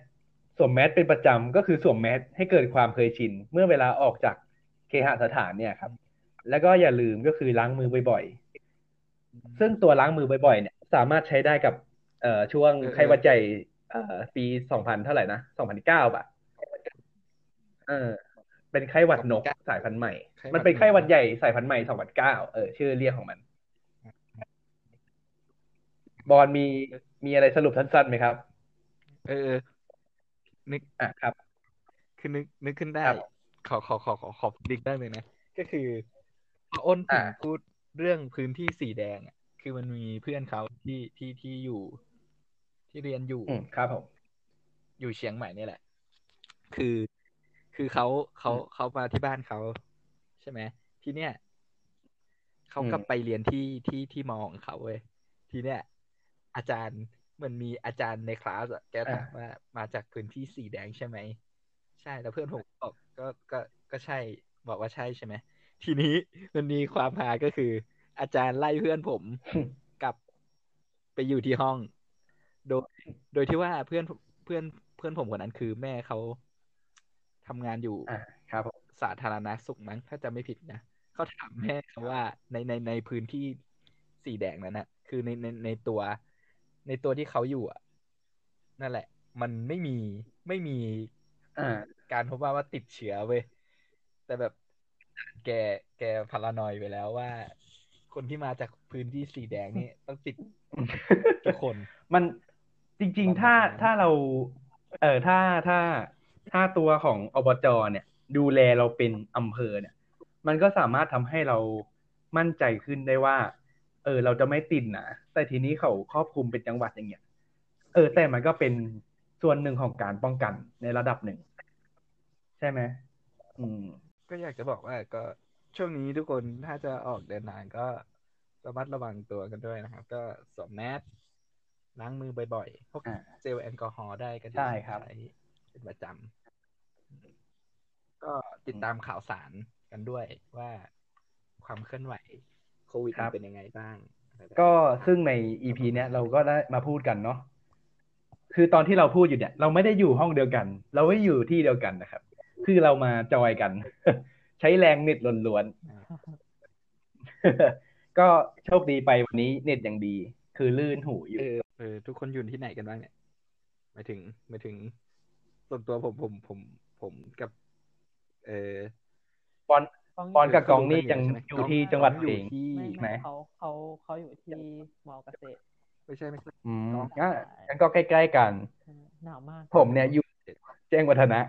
สวมแมสเป็นประจำก็คือสวมแมสให้เกิดความเคยชิน เมื่อเวลาออกจากเคหสถานเนี่ยครับ แล้วก็อย่าลืมก็คือล้างมือบ่อยๆ ซึ่งตัวล้างมือบ่อยๆ เนี่ย สามารถใช้ได้กับเอ่อช่วงไข้หวัดใหญ่เอ่อปีสองพันเท่าไหร่นะสองพันเก้าป่ะเออเป็นไข้หวัดนกสายพันธุ์ใหม่ มันเป็นไข้หวัดใหญ่สายพันธุ์ใหม่สองพันเก้าเออชื่อเรียกของมัน บอลมีมีอะไรสรุปสั้นๆไหมครับ เออเออ นึกอะครับ คือนึกนึกขึ้นได้ ครับ ขอขอขอขอขอดิกได้เลยนะ ก็คือพออ้นถึงอ่า พูดเรื่องพื้นที่สีแดงอะคือมันมีเพื่อนเขาที่ที่ที่อยู่ ที่เรียนอยู่อืมครับผม อยู่เชียงใหม่นี่แหละ คือคือเขาเขาอืมเขามาที่บ้านเขาใช่ไหมทีเนี้ยเขาก็อืมไปเรียนที่ที่ที่มอของเขาเว้ยทีเนี้ยอาจารย์ เหมันมีอาจารย์ในคลาสอะแกถามว่ามาจากพื้นที่สีแดงใช่ไหม ใช่แล้วเพื่อนผมบอกก็ก็ก็ใช่บอกว่าใช่ใช่ไหมทีนี้มันมีความฮาก็คือ อาจารย์ไล่เพื่อนผมกลับไปอยู่ที่ห้อง โดยโดยที่ว่าเพื่อนเพื่อนเพื่อนผมคนนั้นคือแม่เขาทำงานอยู่อ่าครับผมสาธารณสุขมั้งถ้าจะไม่ผิดนะเขาถามแม่เขาว่าในในในพื้นที่สีแดงนั้นนะคือในในในตัว ในตัวที่เขาอยู่อะ นั่นแหละ มันไม่มีไม่มีอ่าการพบว่าว่าติดเชื้อเว้ยแต่แบบแกแกพารานอยไปแล้วว่า คนที่มาจากพื้นที่สีแดงนี่ต้องติดทุกคน มันจริง ๆ ถ้าประมาณนั้นถ้าเรา เออถ้าถ้าถ้าตัวของอบจเนี่ย ดูแลเราเป็นอำเภอเนี่ย มันก็สามารถทำให้เรามั่นใจขึ้นได้ว่า เออ เราจะไม่ติดนะแต่ทีนี้เขาครอบคลุมเป็นจังหวัดอย่างเงี้ย เออ แต่มันก็เป็นส่วนหนึ่งของการป้องกันในระดับหนึ่ง ใช่ไหมอืม ก็อยากจะบอกว่าก็ช่วงนี้ทุกคนถ้าจะออกเดินทางก็ระมัดระวังตัวกันด้วยนะครับ ก็สวมแมสล้างมือบ่อยๆพกอ่าเจลแอลกอฮอล์ได้ก็ดีใช่ครับใช้เป็นประจำก็ติดตามข่าวสารกันด้วยว่าความเคลื่อนไหว โควิดครัมันบเป็นยังไงบ้างอะไรแบบก็ซึ่งในอีพีเนี้ยเราก็ได้มาพูดกันเนาะคือตอนที่เราพูดอยู่เนี่ย เราไม่ได้อยู่ห้องเดียวกัน เราไม่อยู่ที่เดียวกันนะครับ คือเรามาจอยกัน ใช้แรงเน็ตล้วนๆก็โชคดีไปวันนี้เน็ตอย่างดี คือลื่นหูอยู่เออเออทุกคนอยู่ที่ไหนกันบ้างเนี่ยหมายถึงหมายถึงส่วนตัวผมผมผมผมกับ เออปอนต้อง ปอนกับเออกองนี่เขารู้กันยังอยู่ใช่ไหมอยู่ที่จังหวัดอเพลยู่งที่ไม่ไหนไม่เขาเขาเขาอยู่ที่มอเกษตรไม่ใช่ไม่ใช่อืมน้องก็งั้นก็ใกล้ๆกันหนาวมาก ผมเนี่ยอยู่แจ้งวัฒนะ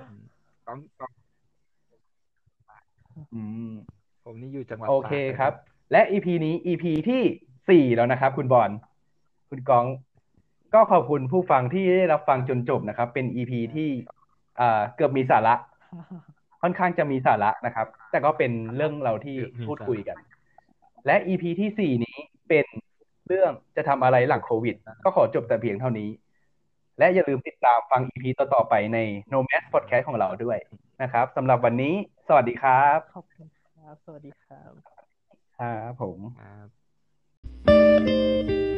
อืมกองกองอืมผมนี่อยู่จังหวัดโอเคตากนะครับ และอีพีนี้อีพีที่สี่แล้วนะครับ คุณบอลคุณกอง ก็ขอบคุณผู้ฟังที่ได้รับฟังจนจบนะครับ เป็นอีพีที่ อ่าเกือบมีสาระ ค่อนข้างจะมีสาระนะครับ แต่ก็เป็นเรื่องเราที่พูดคุยกัน และ EP ที่สี่นี้เป็นเรื่องจะทำอะไรหลังโควิด ก็ขอจบแต่เพียงเท่านี้ และอย่าลืมติดตามฟัง EP ต่อๆไปใน Nomad Podcast ของเราด้วยนะครับสำหรับวันนี้ สวัสดีครับขอบคุณครับ สวัสดีครับ ครับผมครับ